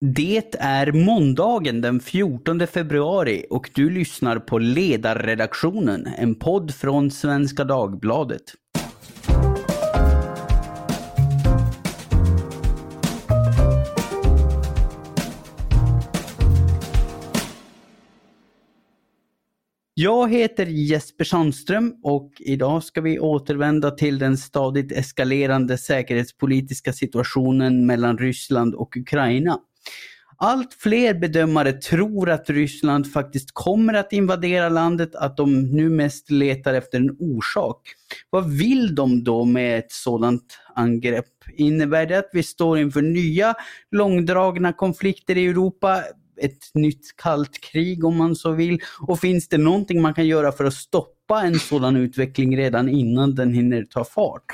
Det är måndagen den 14 februari och du lyssnar på Ledarredaktionen, en podd från Svenska Dagbladet. Jag heter Jesper Sandström och idag ska vi återvända till den stadigt eskalerande säkerhetspolitiska situationen mellan Ryssland och Ukraina. Allt fler bedömare tror att Ryssland faktiskt kommer att invadera landet, att de nu mest letar efter en orsak. Vad vill de då med ett sådant angrepp? Innebär det att vi står inför nya långdragna konflikter i Europa? Ett nytt kallt krig om man så vill? Och finns det någonting man kan göra för att stoppa en sådan utveckling redan innan den hinner ta fart?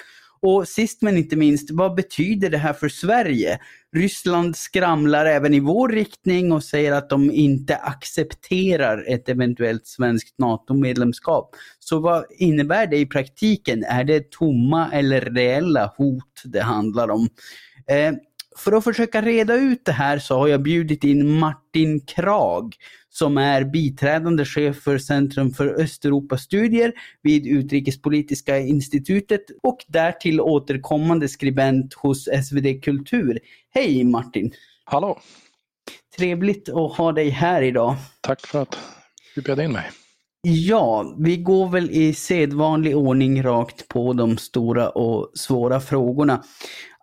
Och sist men inte minst, vad betyder det här för Sverige? Ryssland skramlar även i vår riktning och säger att de inte accepterar ett eventuellt svenskt NATO-medlemskap. Så vad innebär det i praktiken? Är det tomma eller reella hot det handlar om? Eh, för att försöka reda ut det här så har jag bjudit in Martin Krag som är biträdande chef för Centrum för Östeuropastudier vid Utrikespolitiska institutet och därtill återkommande skribent hos SvD Kultur. Hej Martin! Hallå! Trevligt att ha dig här idag. Tack för att du bjöd in mig. Ja, vi går väl i sedvanlig ordning rakt på de stora och svåra frågorna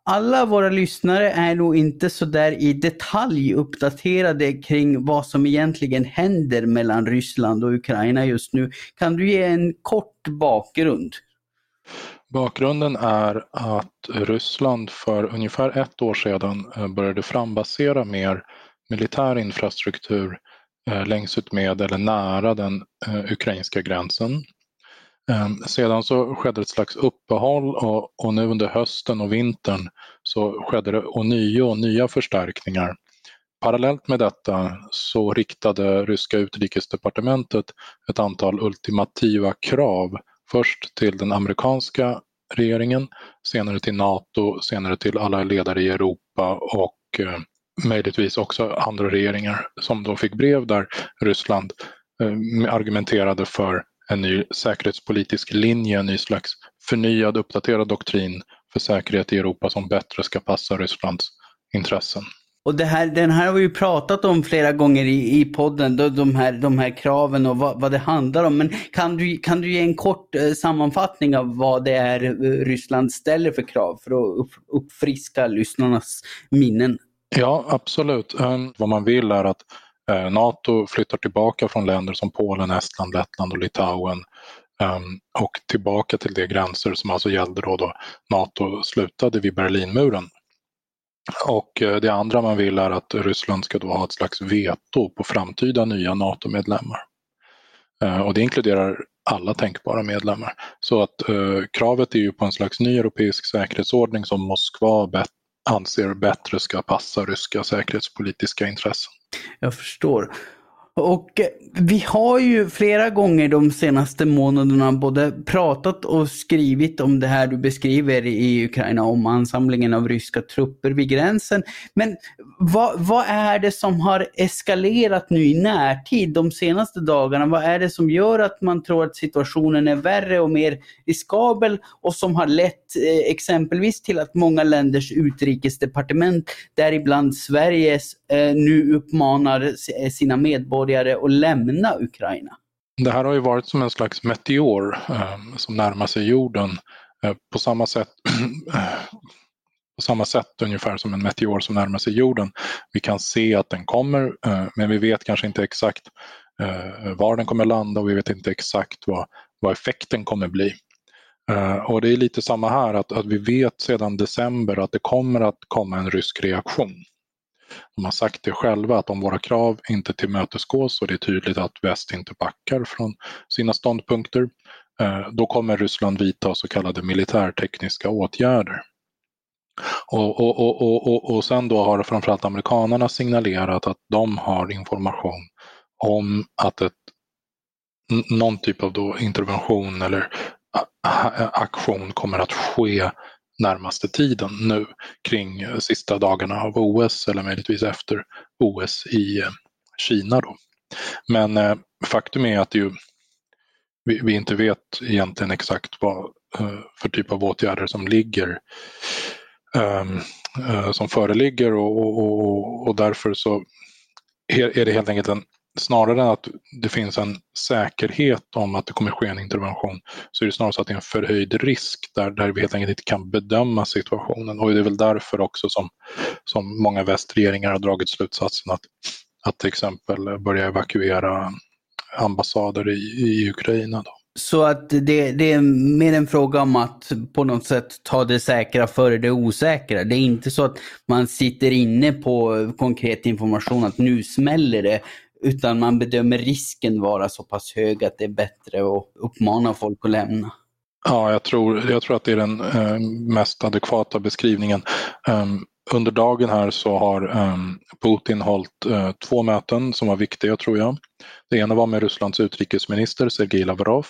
alla våra lyssnare är nog inte så där i detalj uppdaterade kring vad som egentligen händer mellan Ryssland och Ukraina just nu. Kan du ge en kort bakgrund? Bakgrunden är att Ryssland för ungefär ett år sedan eh, började frambasera mer militär infrastruktur eh, längs ut med eller nära den eh, ukrainska gränsen. Ehm, sedan så skedde ett slags uppehåll och, och nu under hösten och vintern så skedde det ånyo nya förstärkningar. Parallellt med detta så riktade ryska utrikesdepartementet ett antal ultimativa krav. Först till den amerikanska regeringen, senare till Nato, senare till alla ledare i Europa och eh, möjligtvis också andra regeringar som då fick brev där Ryssland eh, argumenterade för en ny säkerhetspolitisk linje, en ny slags förnyad, uppdaterad doktrin för säkerhet i Europa som bättre ska passa Rysslands intressen. Och här, den här har vi ju pratat om flera gånger i, i podden, de här, de här kraven och vad, vad det handlar om. Men kan du, kan du ge en kort eh, sammanfattning av vad det är eh, Ryssland ställer för krav för att upp, uppfriska lyssnarnas minnen? Ja, absolut. Um, vad man vill är att Eh, NATO flyttar tillbaka från länder som Polen, Estland, Lettland och Litauen ehm, och tillbaka till de gränser som alltså gällde då, då NATO slutade vid Berlinmuren. Och eh, det andra man vill är att Ryssland ska då ha ett slags veto på framtida nya NATO-medlemmar. Eh, och det inkluderar alla tänkbara medlemmar. Så att eh, kravet är ju på en slags ny europeisk säkerhetsordning som Moskva bet anser bättre ska passa ryska säkerhetspolitiska intressen. Jag förstår. Och eh, vi har ju flera gånger de senaste månaderna både pratat och skrivit om det här du beskriver i Ukraina, om ansamlingen av ryska trupper vid gränsen. Men vad, vad är det som har eskalerat nu i närtid de senaste dagarna? Vad är det som gör att man tror att situationen är värre och mer riskabel och som har lett eh, exempelvis till att många länders utrikesdepartement, däribland Sveriges, Eh, nu uppmanar eh, sina medborgare medborgare att lämna Ukraina? Det här har ju varit som en slags meteor eh, som närmar sig jorden eh, på samma sätt eh, på samma sätt ungefär som en meteor som närmar sig jorden. Vi kan se att den kommer eh, men vi vet kanske inte exakt eh, var den kommer landa och vi vet inte exakt vad, vad effekten kommer bli. Eh, och det är lite samma här, att, att vi vet sedan december att det kommer att komma en rysk reaktion. De har sagt det själva att om våra krav inte tillmötesgås och det är tydligt att väst inte backar från sina ståndpunkter, eh, då kommer Ryssland vidta så kallade militärtekniska åtgärder. Och, och, och, och, och sen då har framförallt amerikanerna signalerat att de har information om att ett, någon typ av då intervention eller aktion kommer att ske närmaste tiden nu kring eh, sista dagarna av OS eller möjligtvis efter OS i eh, Kina. Då. Men eh, faktum är att ju, vi, vi, inte vet egentligen exakt vad för typ av åtgärder som ligger ehm, eh, som föreligger och, och, och, och, därför så är det helt enkelt en snarare än att det finns en säkerhet om att det kommer ske en intervention så är det snarare så att det är en förhöjd risk där, där vi helt enkelt inte kan bedöma situationen och det är väl därför också som, som många västregeringar har dragit slutsatsen att, att till exempel börja evakuera ambassader i, i Ukraina. Då. Så att det, det, är mer en fråga om att på något sätt ta det säkra före det osäkra. Det är inte så att man sitter inne på konkret information att nu smäller det, utan man bedömer risken vara så pass hög att det är bättre att uppmana folk att lämna. Ja, jag tror, jag tror att det är den eh, mest adekvata beskrivningen. Um, under dagen här så har um, Putin hållit uh, två möten som var viktiga tror jag. Det ena var med Rysslands utrikesminister Sergej Lavrov.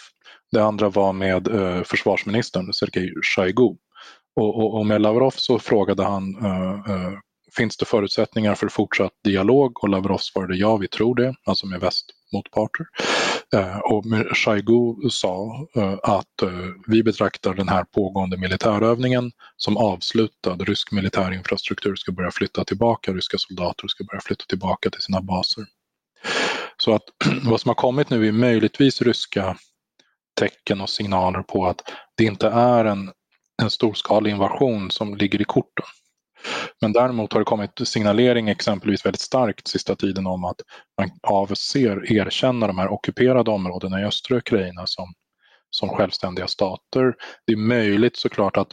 Det andra var med uh, försvarsministern Sergej Shoigu. Och, och, och, med Lavrov så frågade han uh, finns det förutsättningar för fortsatt dialog och Lavrov svarade ja, vi tror det, alltså med västmotparter. Eh, och Shoigu sa eh, att eh, vi betraktar den här pågående militärövningen som avslutad. Rysk militär infrastruktur ska börja flytta tillbaka, ryska soldater ska börja flytta tillbaka till sina baser. Så att vad som har kommit nu är möjligtvis ryska tecken och signaler på att det inte är en, en storskalig invasion som ligger i korten. Men däremot har det kommit signalering exempelvis väldigt starkt sista tiden om att man avser erkänna de här ockuperade områdena i östra Ukraina som, som självständiga stater. Det är möjligt såklart att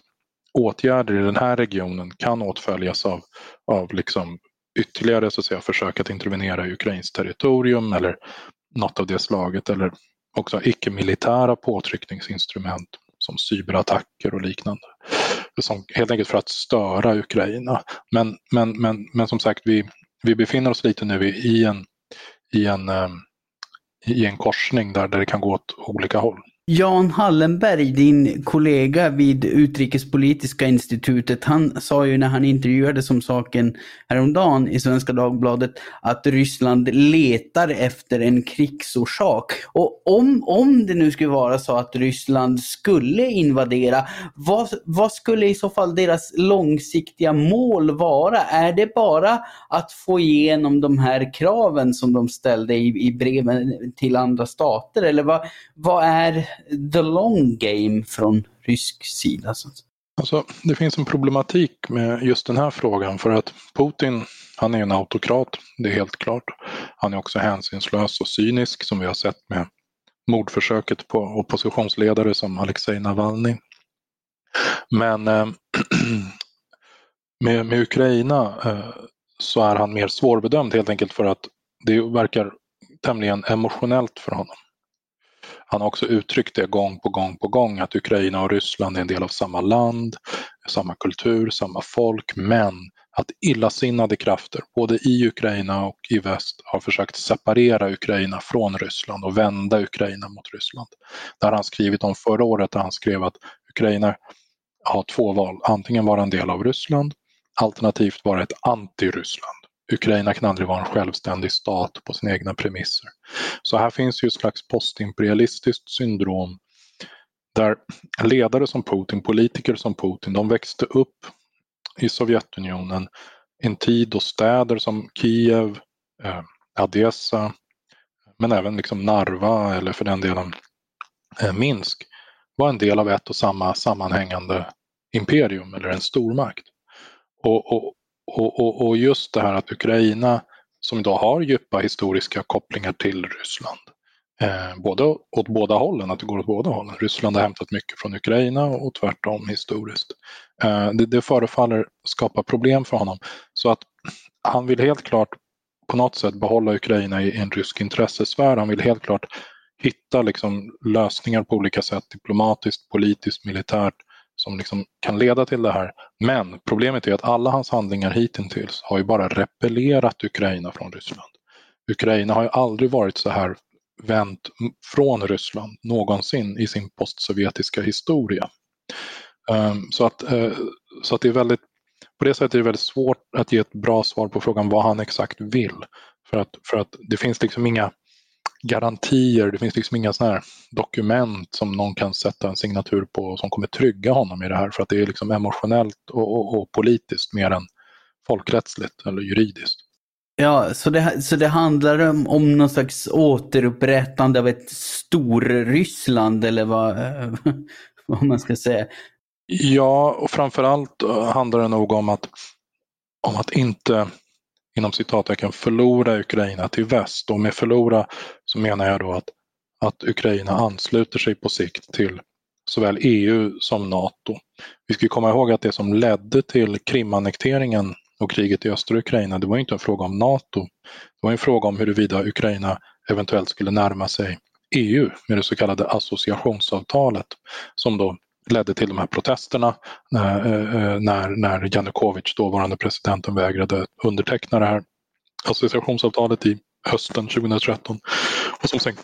åtgärder i den här regionen kan åtföljas av, av liksom ytterligare så att säga, försök att intervenera i ukrainskt territorium eller något av det slaget eller också icke-militära påtryckningsinstrument som cyberattacker och liknande. Som, helt enkelt för att störa Ukraina. Men, men, men, men som sagt, vi, vi befinner oss lite nu i en, i en, eh, i en korsning där, där det kan gå åt olika håll. Jan Hallenberg, din kollega vid Utrikespolitiska institutet, han sa ju när han intervjuades om saken häromdagen i Svenska Dagbladet att Ryssland letar efter en krigsorsak. Och om, om det nu skulle vara så att Ryssland skulle invadera, vad, vad skulle i så fall deras långsiktiga mål vara? Är det bara att få igenom de här kraven som de ställde i, i breven till andra stater? Eller vad, vad är the long game från rysk sida? Alltså, det finns en problematik med just den här frågan för att Putin, han är en autokrat, det är helt klart. Han är också hänsynslös och cynisk som vi har sett med mordförsöket på oppositionsledare som Alexej Navalny. Men äh, med, med Ukraina äh, så är han mer svårbedömd helt enkelt för att det verkar tämligen emotionellt för honom. Han har också uttryckt det gång på gång på gång att Ukraina och Ryssland är en del av samma land, samma kultur, samma folk, men att illasinnade krafter, både i Ukraina och i väst, har försökt separera Ukraina från Ryssland och vända Ukraina mot Ryssland. Det har han skrivit om förra året där han skrev att Ukraina har två val, antingen vara en del av Ryssland alternativt vara ett anti-Ryssland. Ukraina kan aldrig vara en självständig stat på sina egna premisser. Så här finns ju ett slags postimperialistiskt syndrom där ledare som Putin, politiker som Putin, de växte upp i Sovjetunionen en tid då städer som Kiev, eh, Odessa, men även liksom Narva eller för den delen eh, Minsk var en del av ett och samma sammanhängande imperium eller en stormakt. Och, och, och, och, och just det här att Ukraina, som idag har djupa historiska kopplingar till Ryssland, eh, både åt båda hållen, att det går åt båda hållen. Ryssland har hämtat mycket från Ukraina och tvärtom historiskt. Eh, det, det förefaller skapa problem för honom. Så att han vill helt klart på något sätt behålla Ukraina i en rysk intressesfär. Han vill helt klart hitta liksom lösningar på olika sätt, diplomatiskt, politiskt, militärt, som liksom kan leda till det här. Men problemet är att alla hans handlingar hittills har ju bara repellerat Ukraina från Ryssland. Ukraina har ju aldrig varit så här vänt från Ryssland någonsin i sin postsovjetiska historia. Ehm, så, att, eh, så att det är väldigt, på det sättet är det väldigt svårt att ge ett bra svar på frågan vad han exakt vill. För att, för att det finns liksom inga garantier, det finns liksom inga sådana här dokument som någon kan sätta en signatur på som kommer trygga honom i det här för att det är liksom emotionellt och, och, och politiskt mer än folkrättsligt eller juridiskt. Ja, så det, så det handlar om, om någon slags återupprättande av ett Storryssland eller vad, vad man ska säga. Ja, och framförallt eh, handlar det nog om att, om att inte inom citattecken förlora Ukraina till väst. Och med förlora så menar jag då att, att Ukraina ansluter sig på sikt till såväl EU som NATO. Vi ska komma ihåg att det som ledde till Krimannekteringen och kriget i östra Ukraina, det var inte en fråga om NATO. Det var en fråga om huruvida Ukraina eventuellt skulle närma sig EU med det så kallade associationsavtalet som då ledde till de här protesterna när, eh, eh, när Janukovic, dåvarande presidenten, vägrade underteckna det här associationsavtalet i hösten 2013 och som sen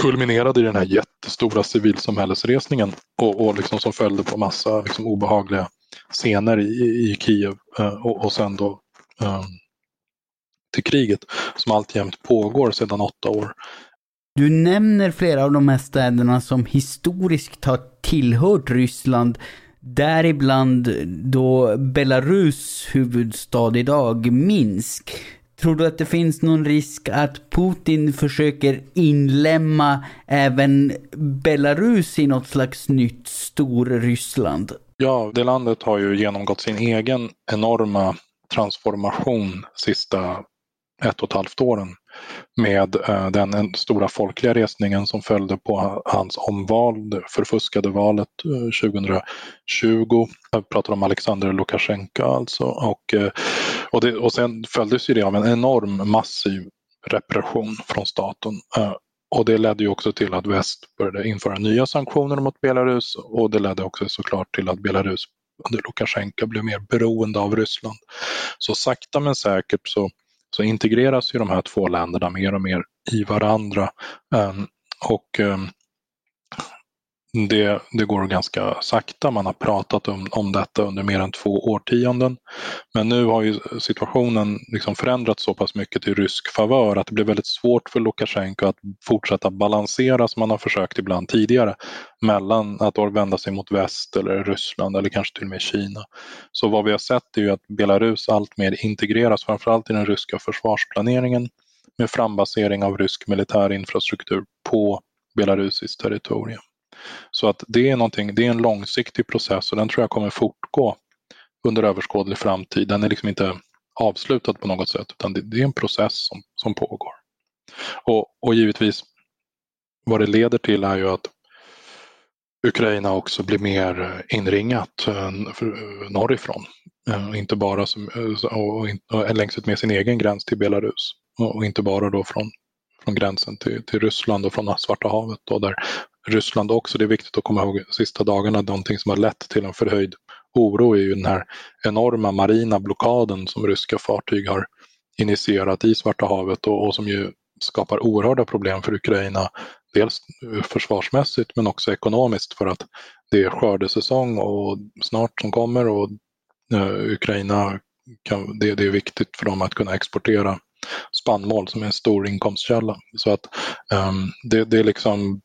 kulminerade i den här jättestora civilsamhällesresningen och, och liksom som följde på massa liksom obehagliga scener i, i Kiev eh, och, och sen då um, till kriget som alltjämt pågår sedan åtta år. Du nämner flera av de här städerna som historiskt har tillhört Ryssland. Däribland då Belarus huvudstad idag, Minsk. Tror du att det finns någon risk att Putin försöker inlämna även Belarus i något slags nytt Storryssland? Ja, det landet har ju genomgått sin egen enorma transformation sista ett och ett halvt åren med eh, den stora folkliga resningen som följde på hans omval, det förfuskade valet eh, 2020. Jag pratar om Alexander Lukasjenko alltså. Och, eh, och, det, och sen följdes ju det av en enorm massiv repression från staten. Eh, och det ledde ju också till att väst började införa nya sanktioner mot Belarus och det ledde också såklart till att Belarus under Lukasjenko blev mer beroende av Ryssland. Så sakta men säkert så så integreras ju de här två länderna mer och mer i varandra. Eh, och eh, det, det går ganska sakta. Man har pratat om, om detta under mer än två årtionden. Men nu har ju situationen liksom förändrats så pass mycket till rysk favör att det blir väldigt svårt för Lukasjenko att fortsätta balansera som man har försökt ibland tidigare mellan att vända sig mot väst eller Ryssland eller kanske till och med Kina. Så vad vi har sett är ju att Belarus alltmer integreras framförallt i den ryska försvarsplaneringen med frambasering av rysk militär infrastruktur på belarusiskt territorium. Så att det är, någonting, det är en långsiktig process och den tror jag kommer fortgå under överskådlig framtid. Den är liksom inte avslutad på något sätt utan det, det är en process som, som pågår. Och, och givetvis vad det leder till är ju att Ukraina också blir mer eh, inringat eh, eh, norrifrån. Inte bara som, och, och, längs med sin egen gräns till Belarus och inte bara då från, från gränsen till, till Ryssland och från Svarta havet då, där Ryssland också. Det är viktigt att komma ihåg de sista dagarna, någonting som har lett till en förhöjd oro är ju den här enorma marina blockaden som ryska fartyg har initierat i Svarta havet och, och som ju skapar oerhörda problem för Ukraina. Dels försvarsmässigt men också ekonomiskt för att det är skördesäsong och snart som kommer och eh, Ukraina kan, det, det, är viktigt för dem att kunna exportera spannmål som är en stor inkomstkälla. Så att um, det, det är liksom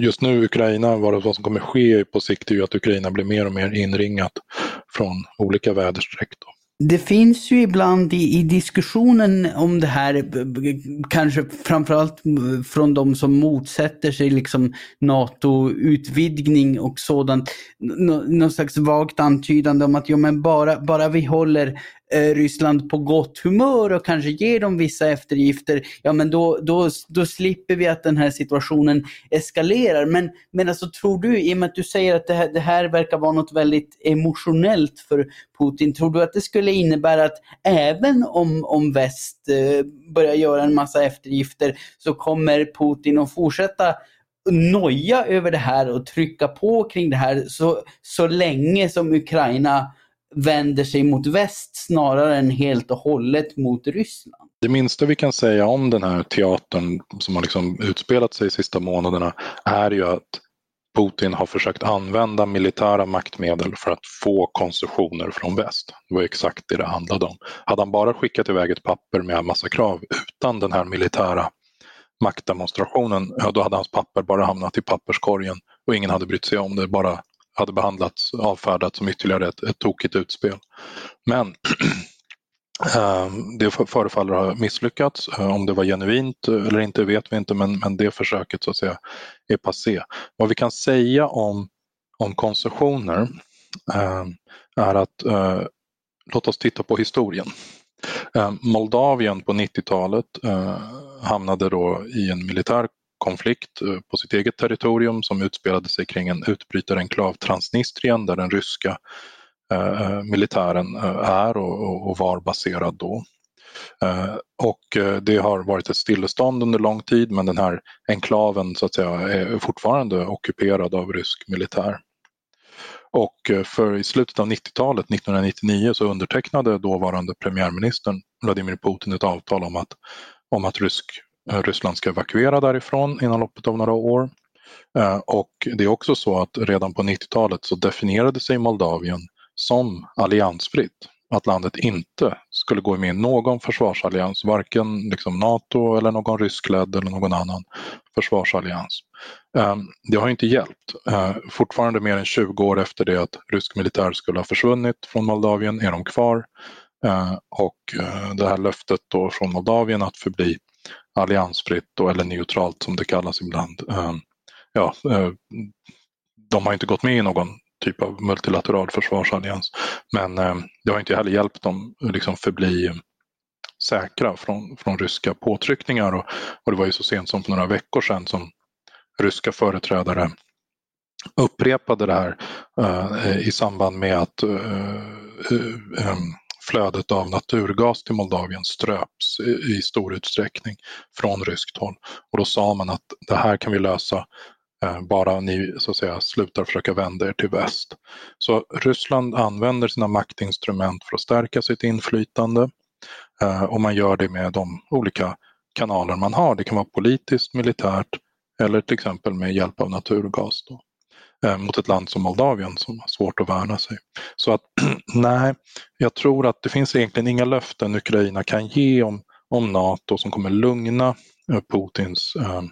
just nu Ukraina, vad, som kommer ske på sikt är ju att Ukraina blir mer och mer inringat från olika väderstreck. Då. Det finns ju ibland i, i, diskussionen om det här, kanske framförallt från de som motsätter sig liksom NATO-utvidgning och sådant, någon slags vagt antydande om att ja, men bara, bara vi håller Eh, Ryssland på gott humör och kanske ger dem vissa eftergifter, ja men då, då, då slipper vi att den här situationen eskalerar. Men, men alltså tror du, i och med att du säger att det här, det här verkar vara något väldigt emotionellt för Putin, tror du att det skulle innebära att även om, om väst eh, börjar göra en massa eftergifter så kommer Putin att fortsätta noja över det här och trycka på kring det här så, så länge som Ukraina vänder sig mot väst snarare än helt och hållet mot Ryssland. Det minsta vi kan säga om den här teatern som har liksom utspelat sig de sista månaderna är ju att Putin har försökt använda militära maktmedel för att få koncessioner från väst. Det var exakt det det handlade om. Hade han bara skickat iväg ett papper med en massa krav utan den här militära maktdemonstrationen, ja, då hade hans papper bara hamnat i papperskorgen och ingen hade brytt sig om det, bara hade behandlats, avfärdats som ytterligare ett, ett tokigt utspel. Men ehm, det förefaller ha misslyckats. Eh, om det var genuint eller inte vet vi inte men, men det försöket så att säga är passé. Vad vi kan säga om, om koncessioner ehm, är att eh, låt oss titta på historien. Ehm, Moldavien på 90-talet eh, hamnade då i en militär konflikt eh, på sitt eget territorium som utspelade sig kring en utbrytarenklav Transnistrien där den ryska Eh, eh militären eh, är och, var baserad då. Och det har varit ett stillestånd under lång tid men den här enklaven så att säga är fortfarande ockuperad av rysk militär. Och för i slutet av 90-talet, 1999, så undertecknade dåvarande premiärministern Vladimir Putin ett avtal om att, om att rysk, Eh, Ryssland ska evakuera därifrån inom loppet av några år. Eh, och det är också så att redan på 90-talet så definierade sig Moldavien som alliansfritt. Att landet inte skulle gå med i någon försvarsallians, varken liksom NATO eller någon ryskledd eller någon annan försvarsallians. Eh, det har inte hjälpt. Fortfarande mer än 20 år efter det att rysk militär skulle ha försvunnit från Moldavien är de kvar. Och det här löftet då från Moldavien att förbli alliansfritt då, eller neutralt som det kallas ibland. Ehm, ja, eh, de har inte gått med i någon typ av multilateral försvarsallians. Men eh, det har inte heller hjälpt dem att liksom förbli säkra från, från ryska påtryckningar och, och det var ju så sent som för några veckor sedan som ryska företrädare upprepade det här eh, i samband med att eh, eh, ehm, flödet av naturgas till Moldavien ströps i, stor utsträckning från ryskt håll. Och då sa man att det här kan vi lösa eh, bara ni så att säga slutar försöka vända er till väst. Så Ryssland använder sina maktinstrument för att stärka sitt inflytande eh, och man gör det med de olika kanaler man har. Det kan vara politiskt, militärt eller till exempel med hjälp av naturgas då, Eh, mot ett land som Moldavien som har svårt att värna sig. Så att nej, jag tror att det finns egentligen inga löften Ukraina kan ge om, om NATO som kommer lugna eh, Putins eh,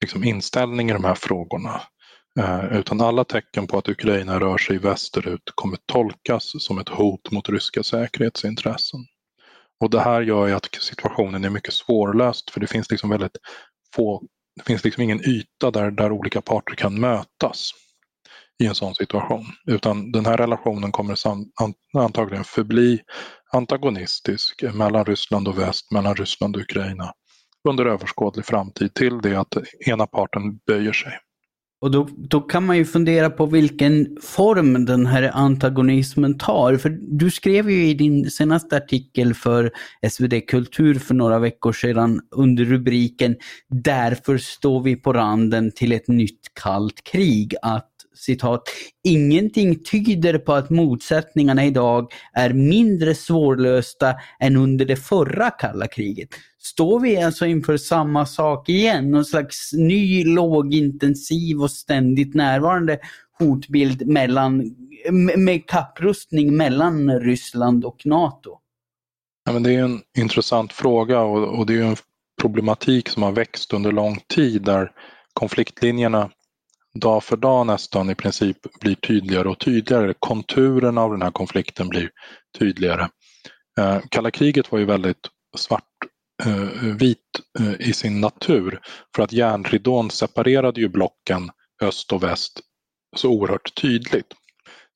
liksom inställning i de här frågorna. Eh, utan alla tecken på att Ukraina rör sig västerut kommer tolkas som ett hot mot ryska säkerhetsintressen. Och det här gör ju att situationen är mycket svårlöst för det finns liksom väldigt få, det finns liksom ingen yta där, där olika parter kan mötas i en sån situation. Utan den här relationen kommer antagligen förbli antagonistisk mellan Ryssland och väst, mellan Ryssland och Ukraina under överskådlig framtid till det att ena parten böjer sig. Och då, då kan man ju fundera på vilken form den här antagonismen tar. För du skrev ju i din senaste artikel för SvD Kultur för några veckor sedan under rubriken Därför står vi på randen till ett nytt kallt krig att citat, ingenting tyder på att motsättningarna idag är mindre svårlösta än under det förra kalla kriget. Står vi alltså inför samma sak igen? Någon slags ny lågintensiv och ständigt närvarande hotbild mellan, med kapprustning mellan Ryssland och NATO? Ja, men det är en intressant fråga och, och det är en problematik som har växt under lång tid där konfliktlinjerna dag för dag nästan i princip blir tydligare och tydligare. Konturerna av den här konflikten blir tydligare. Eh, kalla kriget var ju väldigt svartvit eh, eh, i sin natur för att järnridån separerade ju blocken öst och väst så oerhört tydligt.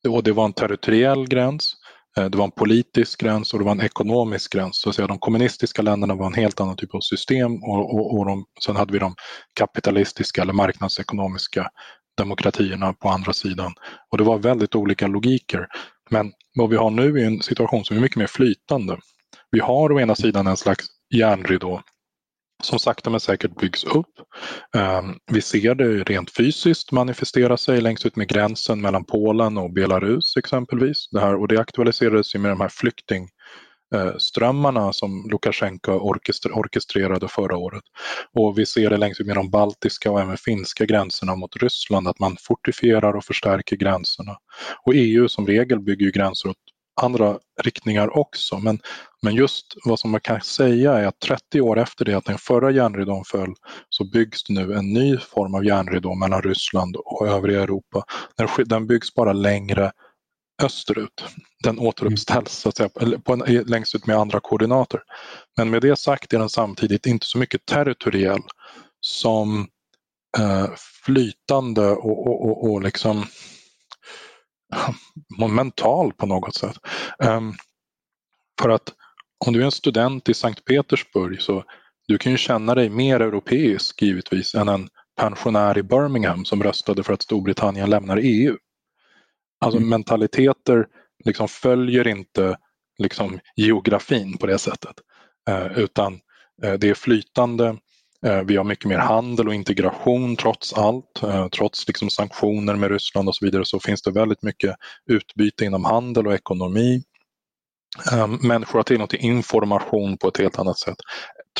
Och det var en territoriell gräns Eh, det var en politisk gräns och det var en ekonomisk gräns. Så att säga, de kommunistiska länderna var en helt annan typ av system och, och, och de, sen hade vi de kapitalistiska eller marknadsekonomiska demokratierna på andra sidan. Och det var väldigt olika logiker. Men vad vi har nu är en situation som är mycket mer flytande. Vi har å ena sidan en slags järnridå som sakta men säkert byggs upp. Ehm, vi ser det rent fysiskt manifestera sig längs ut med gränsen mellan Polen och Belarus exempelvis. Det här, och det aktualiserades med de här flykting eh, strömmarna som Lukasjenko orkestrerade förra året. Och vi ser det längs med de baltiska och även finska gränserna mot Ryssland, att man fortifierar och förstärker gränserna. Och EU som regel bygger ju gränser åt andra riktningar också. Men, men just vad som man kan säga är att 30 år efter det att den förra järnridån föll så byggs det nu en ny form av järnridå mellan Ryssland och övriga Europa. Den, den byggs bara längre österut. Den återuppställs så att säga, på en, längst ut med andra koordinater. Men med det sagt är den samtidigt inte så mycket territoriell som eh, flytande och, och, och, och liksom mental på något sätt. Um, för att om du är en student i Sankt Petersburg så du kan ju känna dig mer europeisk givetvis än en pensionär i Birmingham som röstade för att Storbritannien lämnar EU. Alltså mm. mentaliteter liksom följer inte liksom geografin på det sättet. Eh, utan eh, det är flytande. Eh, vi har mycket mer handel och integration trots allt. Eh, trots liksom sanktioner med Ryssland och så vidare så finns det väldigt mycket utbyte inom handel och ekonomi. Eh, människor har tillgång till information på ett helt annat sätt.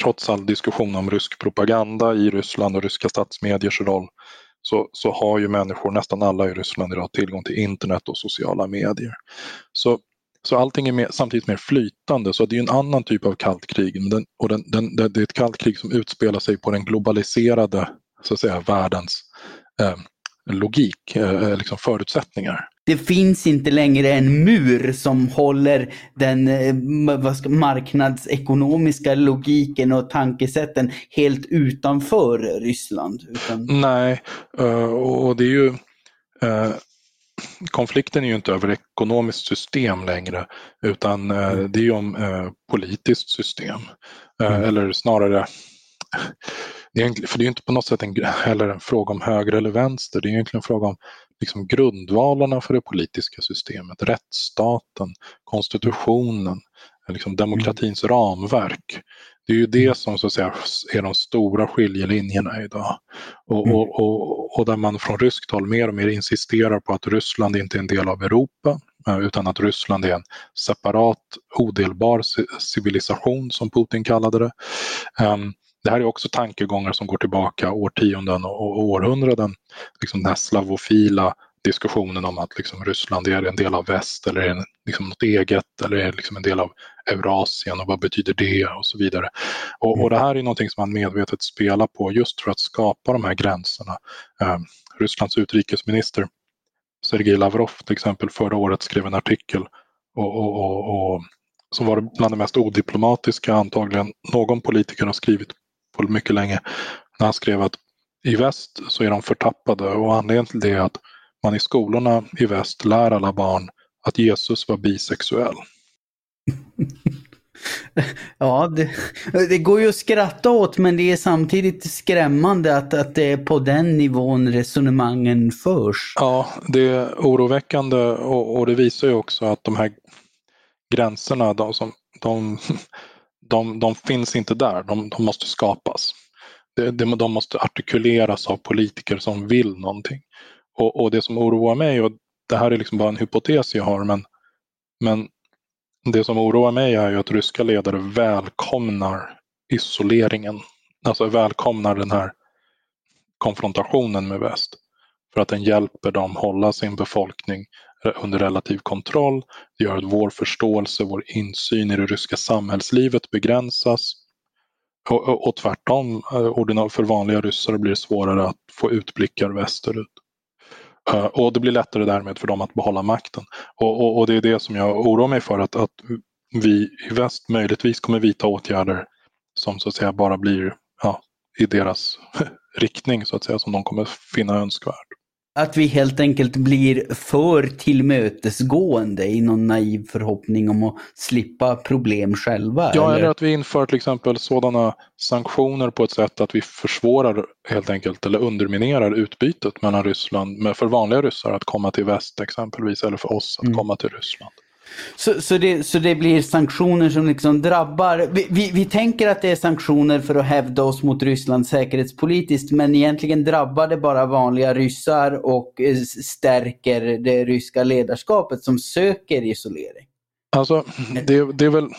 Trots all diskussion om rysk propaganda i Ryssland och ryska statsmediers roll så, så har ju människor, nästan alla i Ryssland idag, tillgång till internet och sociala medier. Så, så allting är mer, samtidigt mer flytande, så det är en annan typ av kallt krig. Den, och den, den, det är ett kallt krig som utspelar sig på den globaliserade så att säga, världens eh, logik, eh, liksom förutsättningar. Det finns inte längre en mur som håller den eh, ska, marknadsekonomiska logiken och tankesätten helt utanför Ryssland. Utan... Nej, eh, och det är ju eh, konflikten är ju inte över ekonomiskt system längre utan mm. det är ju om politiskt system. Mm. Eller snarare det är, för det är inte på något sätt en, heller en fråga om höger eller vänster, det är egentligen en fråga om liksom grundvalarna för det politiska systemet, rättsstaten, konstitutionen, liksom demokratins mm. ramverk. Det är ju det mm. som så att säga, är de stora skiljelinjerna idag. Och, mm. och, och, och, där man från ryskt håll mer och mer insisterar på att Ryssland inte är en del av Europa eh, utan att Ryssland är en separat odelbar civilisation som Putin kallade det. Um, det här är också tankegångar som går tillbaka årtionden och århundraden. Liksom den här slavofila diskussionen om att liksom Ryssland är en del av väst eller är liksom något eget eller är liksom en del av Eurasien och vad betyder det och så vidare. Och, och det här är någonting som man medvetet spelar på just för att skapa de här gränserna. Eh, Rysslands utrikesminister Sergej Lavrov till exempel förra året skrev en artikel och, och, och, och som var bland det mest odiplomatiska antagligen någon politiker har skrivit på mycket länge. När han skrev att i väst så är de förtappade och anledningen till det är att man i skolorna i väst lär alla barn att Jesus var bisexuell. Ja, det, det, går ju att skratta åt men det är samtidigt skrämmande att, att det är på den nivån resonemangen förs. Ja, det är oroväckande och, och det visar ju också att de här gränserna, de, som, de, de, de finns inte där, de, de måste skapas. De, de, måste artikuleras av politiker som vill någonting. Och, och, det som oroar mig, och det här är liksom bara en hypotes jag har, men, men det som oroar mig är ju att ryska ledare välkomnar isoleringen. Alltså välkomnar den här konfrontationen med väst. För att den hjälper dem hålla sin befolkning under relativ kontroll. Det gör att vår förståelse, vår insyn i det ryska samhällslivet begränsas. Och, och, och tvärtom, eh, för vanliga ryssar blir det svårare att få utblickar västerut. Eh, och det blir lättare därmed för dem att behålla makten. Och, och, och det är det som jag oroar mig för, att, att vi i väst möjligtvis kommer vidta åtgärder som så att säga bara blir ja, i deras riktning, så att säga, som de kommer finna önskvärt. Att vi helt enkelt blir för tillmötesgående i någon naiv förhoppning om att slippa problem själva? Ja, eller, eller att vi inför till exempel sådana sanktioner på ett sätt att vi försvårar helt enkelt eller underminerar utbytet mellan Ryssland, för vanliga ryssar att komma till väst exempelvis, eller för oss att mm. komma till Ryssland. Så, så, det, så det blir sanktioner som liksom drabbar, vi, vi, vi, tänker att det är sanktioner för att hävda oss mot Ryssland säkerhetspolitiskt men egentligen drabbar det bara vanliga ryssar och eh, stärker det ryska ledarskapet som söker isolering. Alltså, det, det är väl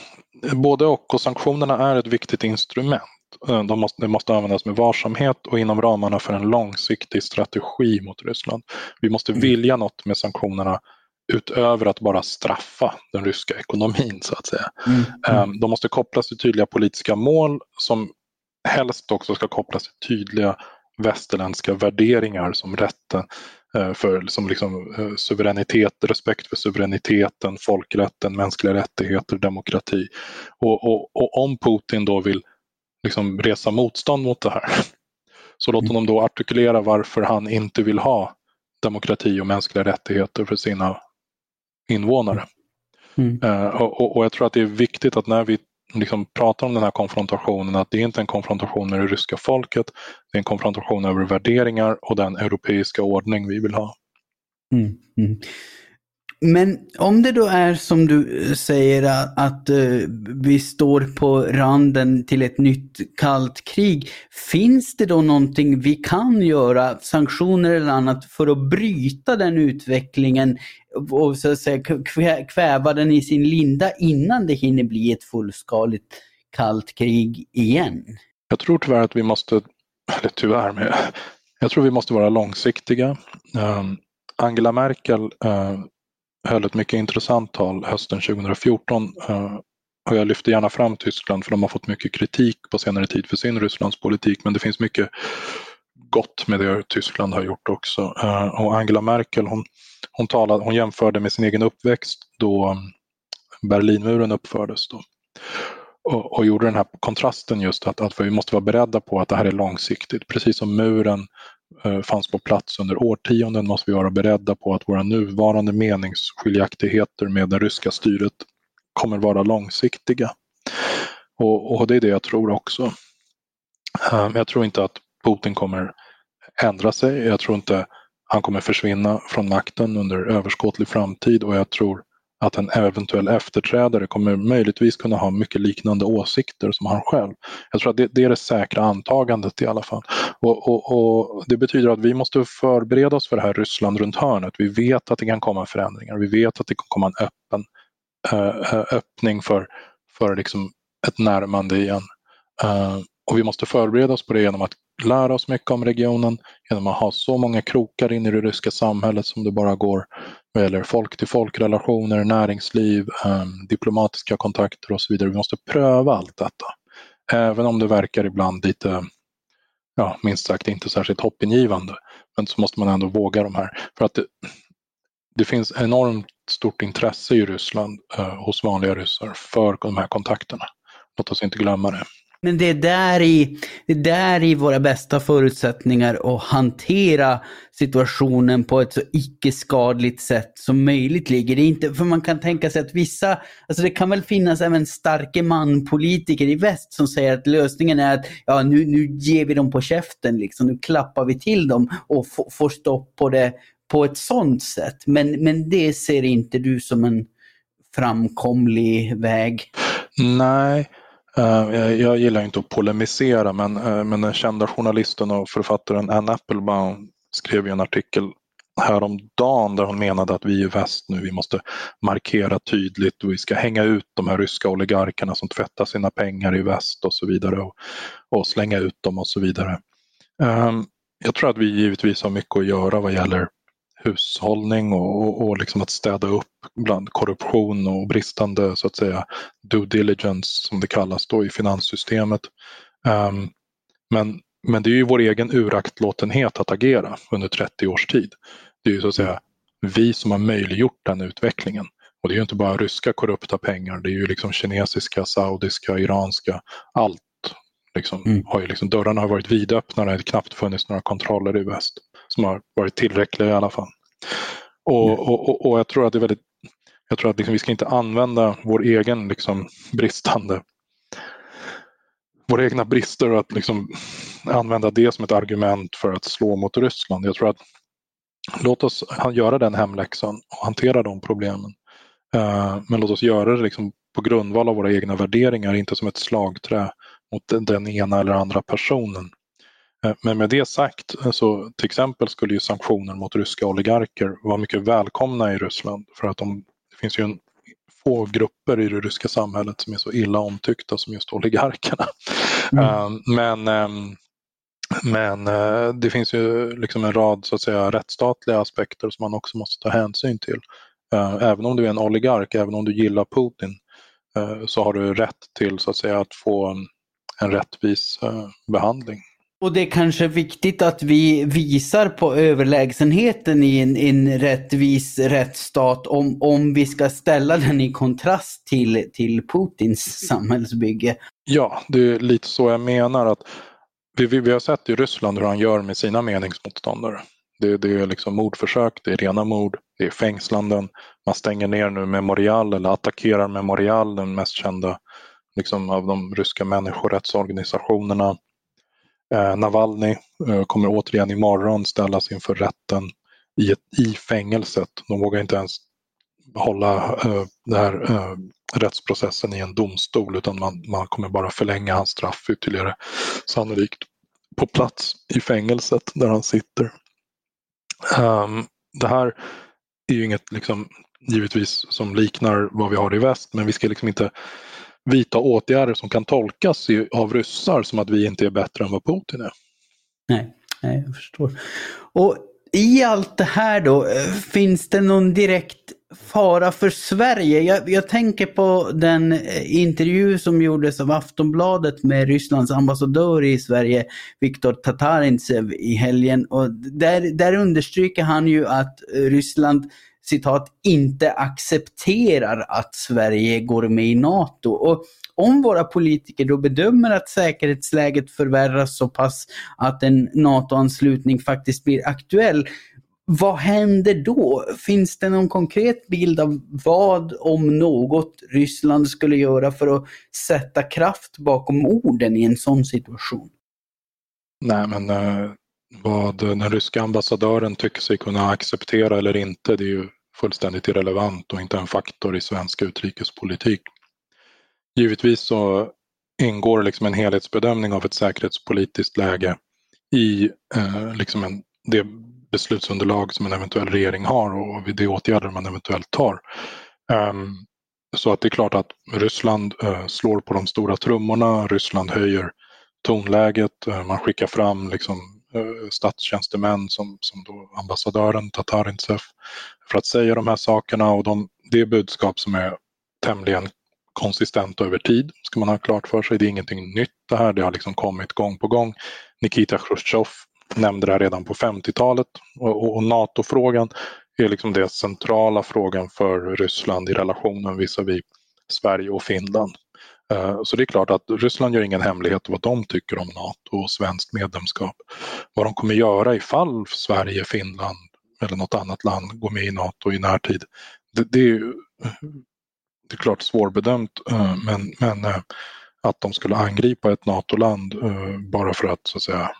både och, och sanktionerna är ett viktigt instrument. Eh, de måste, de måste användas med varsamhet och inom ramarna för en långsiktig strategi mot Ryssland. Vi måste mm. vilja något med sanktionerna utöver att bara straffa den ryska ekonomin så att säga. Mm. Mm. De måste kopplas till tydliga politiska mål som helst också ska kopplas till tydliga västerländska värderingar som rätten eh, för som liksom, eh, suveränitet, respekt för suveräniteten, folkrätten, mänskliga rättigheter, demokrati. Och, och, och om Putin då vill liksom resa motstånd mot det här så låt mm. honom då artikulera varför han inte vill ha demokrati och mänskliga rättigheter för sina invånare. Mm. Uh, och, och, jag tror att det är viktigt att när vi liksom pratar om den här konfrontationen, att det är inte en konfrontation med det ryska folket, det är en konfrontation över värderingar och den europeiska ordning vi vill ha. Mm. Mm. Men om det då är som du säger att, att uh, vi står på randen till ett nytt kallt krig. Finns det då någonting vi kan göra, sanktioner eller annat, för att bryta den utvecklingen och så att säga kväva den i sin linda innan det hinner bli ett fullskaligt kallt krig igen? Jag tror tyvärr att vi måste, eller tyvärr, men jag tror vi måste vara långsiktiga. Um, Angela Merkel uh, höll ett mycket intressant tal hösten 2014 uh, eh, och jag lyfter gärna fram Tyskland för de har fått mycket kritik på senare tid för sin Rysslandspolitik men det finns mycket gott med det Tyskland har gjort också. Uh, och Angela Merkel hon, hon, talade, hon jämförde med sin egen uppväxt då mm, Berlinmuren uppfördes. Då. Och, och, gjorde den här kontrasten just att, att vi måste vara beredda på att det här är långsiktigt. Precis som muren eh, fanns på plats under årtionden måste vi vara beredda på att våra nuvarande meningsskiljaktigheter med det ryska styret kommer vara långsiktiga. Och, och det är det jag tror också. Eh, jag tror inte att Putin kommer ändra sig. Jag tror inte han kommer försvinna från makten under överskådlig framtid och jag tror att en eventuell efterträdare kommer möjligtvis kunna ha mycket liknande åsikter som han själv. Jag tror att det, det är det säkra antagandet i alla fall. Och, och, och, Det betyder att vi måste förbereda oss för det här Ryssland runt hörnet. Vi vet att det kan komma förändringar, vi vet att det kan komma en öppen äh, öppning för, för liksom ett närmande igen. Eh, och vi måste förbereda oss på det genom att lära oss mycket om regionen, genom att ha så många krokar in i det ryska samhället som det bara går vad gäller folk till folk-relationer, näringsliv, eh, diplomatiska kontakter och så vidare. Vi måste pröva allt detta. Även om det verkar ibland lite, ja, minst sagt inte särskilt hoppingivande. Men så måste man ändå våga de här. För att det, det finns enormt stort intresse i Ryssland eh, hos vanliga ryssar för de här kontakterna. Låt oss inte glömma det. Men det är, där i, det är där i våra bästa förutsättningar att hantera situationen på ett så icke-skadligt sätt som möjligt ligger. Det inte, för man kan tänka sig att vissa, alltså det kan väl finnas även starke man-politiker i väst som säger att lösningen är att ja, nu, nu ger vi dem på käften, liksom. nu klappar vi till dem och får stopp på det på ett sånt sätt. Men, men det ser inte du som en framkomlig väg? Nej, Eh, jag, gillar inte att polemisera men, eh, men den kända journalisten och författaren Anne Applebaum skrev en artikel häromdagen där hon menade att vi i väst nu vi måste markera tydligt och vi ska hänga ut de här ryska oligarkerna som tvättar sina pengar i väst och så vidare och, och slänga ut dem och så vidare. Ehm, jag tror att vi givetvis har mycket att göra vad gäller hushållning och, och, och liksom att städa upp bland korruption och bristande så att säga due diligence som det kallas då i finanssystemet. Um, men, men det är ju vår egen uraktlåtenhet att agera under 30 års tid. Det är ju så att säga vi som har möjliggjort den utvecklingen. Och det är ju inte bara ryska korrupta pengar, det är ju liksom kinesiska, saudiska, iranska, allt. Liksom, mm. har ju liksom, dörrarna har varit vidöppna, det har knappt funnits några kontroller i väst som har varit tillräckliga i alla fall. Och, och, och, och jag tror att det är väldigt jag tror att liksom, vi ska inte använda vår egen liksom, bristande våra egna brister och att liksom, använda det som ett argument för att slå mot Ryssland. Jag tror att låt oss göra den hemläxan och hantera de problemen. Uh, men låt oss göra det liksom på grundval av våra egna värderingar, inte som ett slagträ mot den ena eller andra personen. Eh, men med det sagt eh, så till exempel skulle ju sanktioner mot ryska oligarker vara mycket välkomna i Ryssland för att de, det finns ju en få grupper i det ryska samhället som är så illa omtyckta som just oligarkerna. Mm. Um, men um, men det finns ju liksom en rad så att säga, rättsstatliga aspekter som man också måste ta hänsyn till. Även om du är en oligark, även om du gillar Putin, så har du rätt till så att säga att få en rättvis behandling. Och det är kanske viktigt att vi visar på överlägsenheten i en, en rättvis rättsstat om, om vi ska ställa den i kontrast till, till Putins samhällsbygge. Ja, det är lite så jag menar. att Vi, vi, vi har sett i Ryssland hur han gör med sina meningsmotståndare. Det, det är liksom mordförsök, det är rena mord, det är fängslanden. Man stänger ner nu Memorial eller attackerar Memorial, den mest kända liksom, av de ryska människorättsorganisationerna. Eh, Navalny eh, kommer återigen imorgon ställas inför rätten i, ett, i fängelset. De vågar inte ens hålla eh, den här eh, rättsprocessen i en domstol utan man, man kommer bara förlänga hans straff ytterligare, sannolikt på plats i fängelset där han sitter. Um, det här är ju inget liksom, givetvis som liknar vad vi har i väst men vi ska liksom inte vidta åtgärder som kan tolkas av ryssar som att vi inte är bättre än vad Putin är. Nej, nej jag förstår. Och i allt det här då, eh, finns det någon direkt fara för Sverige? Jag, jag, tänker på den eh, intervju som gjordes av Aftonbladet med Rysslands ambassadör i Sverige, Viktor Tatarintsev i helgen. Och där, där understryker han ju att Ryssland citat, inte accepterar att Sverige går med i NATO. Och om våra politiker då bedömer att säkerhetsläget förvärras så pass att en NATO-anslutning faktiskt blir aktuell, vad händer då? Finns det någon konkret bild av vad, om något, Ryssland skulle göra för att sätta kraft bakom orden i en sån situation? Nej, men eh, vad den ryska ambassadören tycker sig kunna acceptera eller inte, det är ju fullständigt irrelevant och inte en faktor i svensk utrikespolitik. Givetvis så ingår liksom en helhetsbedömning av ett säkerhetspolitiskt läge i eh, liksom en, det beslutsunderlag som en eventuell regering har och vid de åtgärder man eventuellt tar. Um, så att det är klart att Ryssland uh, slår på de stora trummorna, Ryssland höjer tonläget, uh, man skickar fram liksom, Eh, statstjänstemän som, som då ambassadören Tatarintsev för att säga de här sakerna och de, det är budskap som är tämligen konsistent över tid, ska man ha klart för sig. Det är ingenting nytt det här, det har liksom kommit gång på gång. Nikita Khrushchev nämnde det här redan på 50-talet och, och, och NATO-frågan är liksom den centrala frågan för Ryssland i relationen visavi Sverige och Finland. Eh, så det är klart att Ryssland gör ingen hemlighet av vad de tycker om NATO och svenskt medlemskap. Vad de kommer göra ifall Sverige, Finland eller något annat land går med i NATO i närtid, det, det är det är klart svårbedömt eh, men, men eh, att de skulle angripa ett NATO-land bara för att så att säga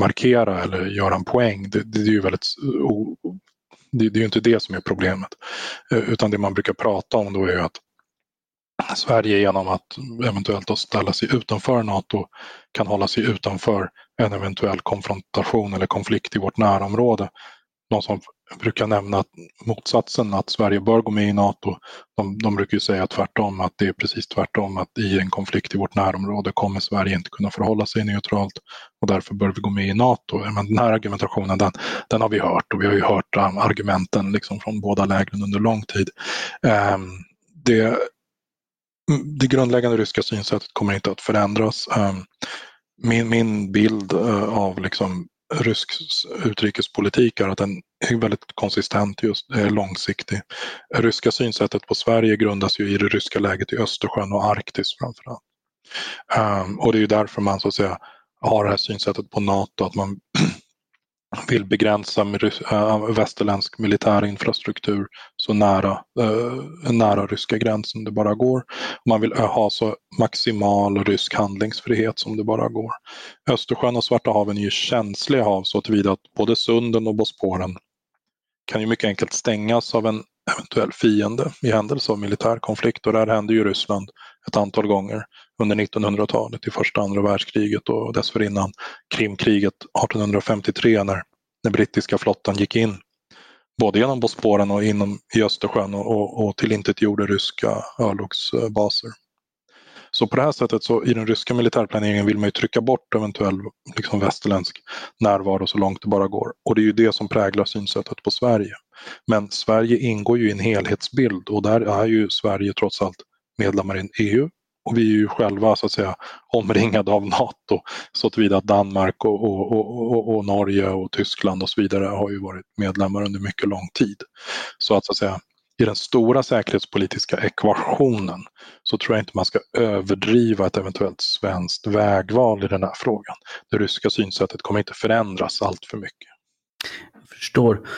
markera eller göra en poäng, det, det är ju väldigt det, är ju inte det som är problemet. Utan det man brukar prata om då är att Sverige genom att eventuellt ställa sig utanför NATO kan hålla sig utanför en eventuell konfrontation eller konflikt i vårt närområde de som brukar nämna motsatsen, att Sverige bör gå med i NATO, de, de brukar säga tvärtom, att det är precis tvärtom, att i en konflikt i vårt närområde kommer Sverige inte kunna förhålla sig neutralt och därför bör vi gå med i NATO. Men den här argumentationen, den, den har vi hört och vi har ju hört um, argumenten liksom från båda lägren under lång tid. Um, det, Mm, det grundläggande ryska synsättet kommer inte att förändras. Ehm, min, min bild eh, av liksom rysk utrikespolitik är att den är väldigt konsistent, just är långsiktig. Det ryska synsättet på Sverige grundas ju i det ryska läget i Östersjön och Arktis framförallt. Um, och det är ju därför man så att säga har det här synsättet på NATO, att man vill begränsa eh, västerländsk militär infrastruktur så nära, eh, nära ryska gränsen det bara går. Man vill eh, ha så maximal rysk handlingsfrihet som det bara går. Östersjön och Svarta haven är ju känsliga hav så tillvida att både sunden och Bosporen kan ju mycket enkelt stängas av en eventuell fiende i händelse av militär konflikt och där hände ju Ryssland ett antal gånger under 1900-talet i första och andra världskriget och dessförinnan Krimkriget 1853 när, den brittiska flottan gick in både genom Bosporen och inom i Östersjön och, och, och tillintetgjorde ryska örlogsbaser. Så på det här sättet så i den ryska militärplaneringen vill man ju trycka bort eventuell liksom västerländsk närvaro så långt det bara går. Och det är ju det som präglar synsättet på Sverige. Men Sverige ingår ju i en helhetsbild och där är ju Sverige trots allt medlemmar i EU och vi är ju själva så att säga omringade av NATO så tillvida att Danmark och, och, och, och, Norge och Tyskland och så vidare har ju varit medlemmar under mycket lång tid. Så att, så att säga i den stora säkerhetspolitiska ekvationen så tror jag inte man ska överdriva ett eventuellt svenskt vägval i den här frågan. Det ryska synsättet kommer inte förändras allt för mycket. Jag förstår.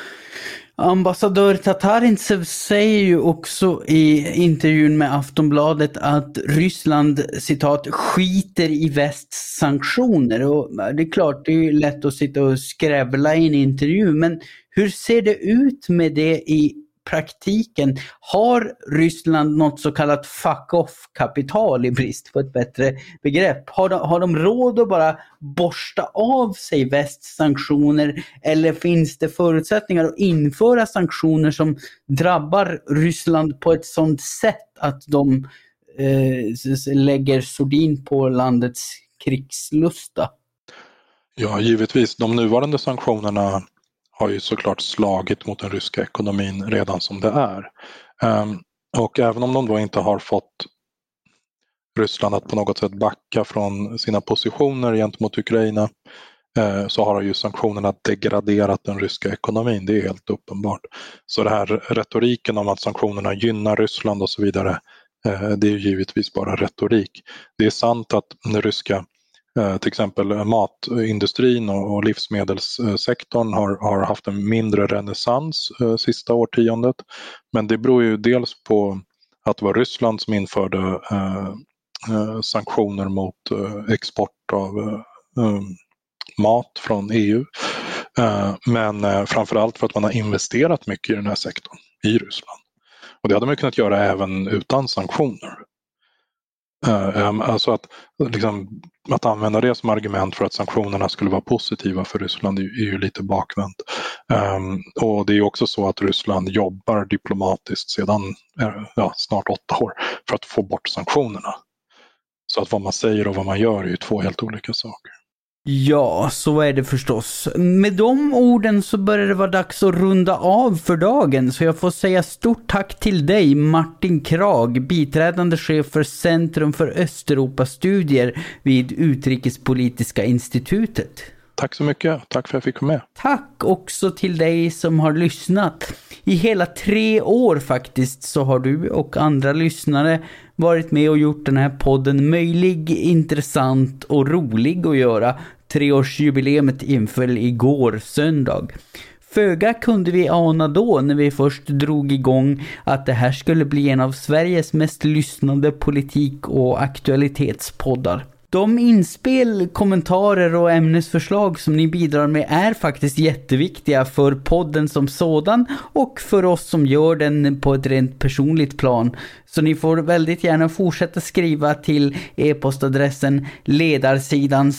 Ambassadör Tatarintsev säger ju också i intervjun med Aftonbladet att Ryssland citat skiter i västs sanktioner. Och det är klart, det är lätt att sitta och skrävla i en intervju, men hur ser det ut med det i praktiken har Ryssland något så kallat fuck-off-kapital i brist på ett bättre begrepp? Har de, har de råd att bara borsta av sig västs sanktioner eller finns det förutsättningar att införa sanktioner som drabbar Ryssland på ett sådant sätt att de eh, lägger sordin på landets krigslusta? Ja, givetvis. De nuvarande sanktionerna har ju såklart slagit mot den ryska ekonomin redan som det är. Ehm, och även om de då inte har fått Ryssland att på något sätt backa från sina positioner gentemot Ukraina eh, så har ju sanktionerna degraderat den ryska ekonomin, det är helt uppenbart. Så den här retoriken om att sanktionerna gynnar Ryssland och så vidare, eh, det är givetvis bara retorik. Det är sant att den ryska Eh, till exempel matindustrin och livsmedelssektorn har, har haft en mindre renässans eh, sista årtiondet. Men det beror ju dels på att det var Ryssland som införde eh, eh sanktioner mot eh, export av mat från EU. Men framförallt för att man har investerat mycket i den här sektorn i Ryssland. Och det hade man kunnat göra även utan sanktioner. Eh, ehm, alltså att, liksom, att använda det som argument för att sanktionerna skulle vara positiva för Ryssland är, ju lite bakvänt. Ehm, och det är också så att Ryssland jobbar diplomatiskt sedan eh, ja, snart åtta år för att få bort sanktionerna. Så att vad man säger och vad man gör är ju två helt olika saker. Ja, så är det förstås. Med de orden så börjar det vara dags att runda av för dagen, så jag får säga stort tack till dig Martin Krag, biträdande chef för Centrum för Östeuropastudier vid Utrikespolitiska institutet. Tack så mycket. Tack för att jag fick med. Tack också till dig som har lyssnat. I hela tre år faktiskt så har du och andra lyssnare varit med och gjort den här podden möjlig, intressant och rolig att göra Treårsjubileumet inföll igår söndag. Föga kunde vi ana då när vi först drog igång att det här skulle bli en av Sveriges mest lyssnade politik och aktualitetspoddar. De inspel, kommentarer och ämnesförslag som ni bidrar med är faktiskt jätteviktiga för podden som sådan och för oss som gör den på ett rent personligt plan. Så ni får väldigt gärna fortsätta skriva till e-postadressen ledarsidan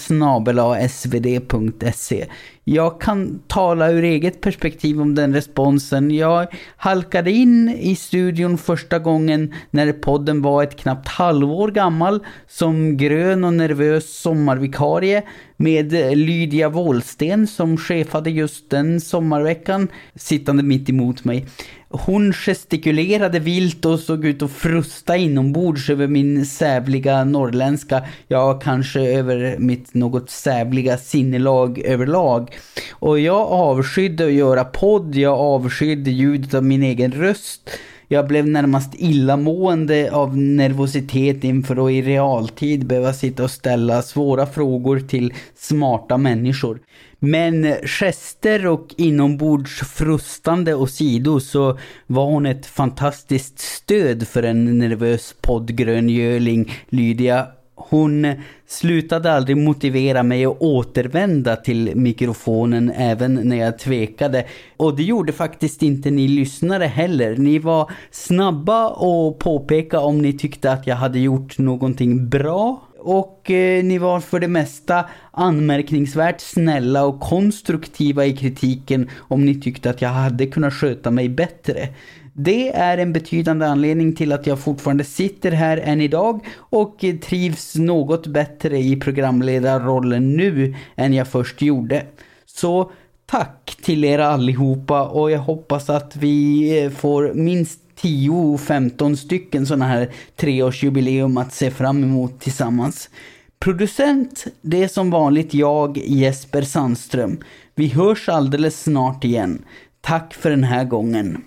svd.se. Jag kan tala ur eget perspektiv om den responsen. Jag halkade in i studion första gången när podden var ett knappt halvår gammal som grön och nervös sommarvikarie med eh, Lydia Wåhlsten som chefade just den sommarveckan sittande mitt emot mig. Hon gestikulerade vilt och såg ut att frusta inombords över min sävliga norrländska, ja kanske över mitt något sävliga sinnelag överlag. Och jag avskydde att göra podd, jag avskydde ljudet av min egen röst. Jag blev närmast illamående av nervositet inför att i realtid behöva sitta och ställa svåra frågor till smarta människor. Men gester och inombords frustande åsido så var hon ett fantastiskt stöd för en nervös poddgröngöling, Lydia hon slutade aldrig motivera mig att återvända till mikrofonen även när jag tvekade. Och det gjorde faktiskt inte ni lyssnare heller. Ni var snabba att påpeka om ni tyckte att jag hade gjort någonting bra och eh, ni var för det mesta anmärkningsvärt snälla och konstruktiva i kritiken om ni tyckte att jag hade kunnat sköta mig bättre. Det är en betydande anledning till att jag fortfarande sitter här än idag och trivs något bättre i programledarrollen nu än jag först gjorde. Så tack till er allihopa och jag hoppas att vi eh, får minst 10-15 stycken sådana här treårsjubileum att se fram emot tillsammans. Producent, det är som vanligt jag, Jesper Sandström. Vi hörs alldeles snart igen. Tack för den här gången.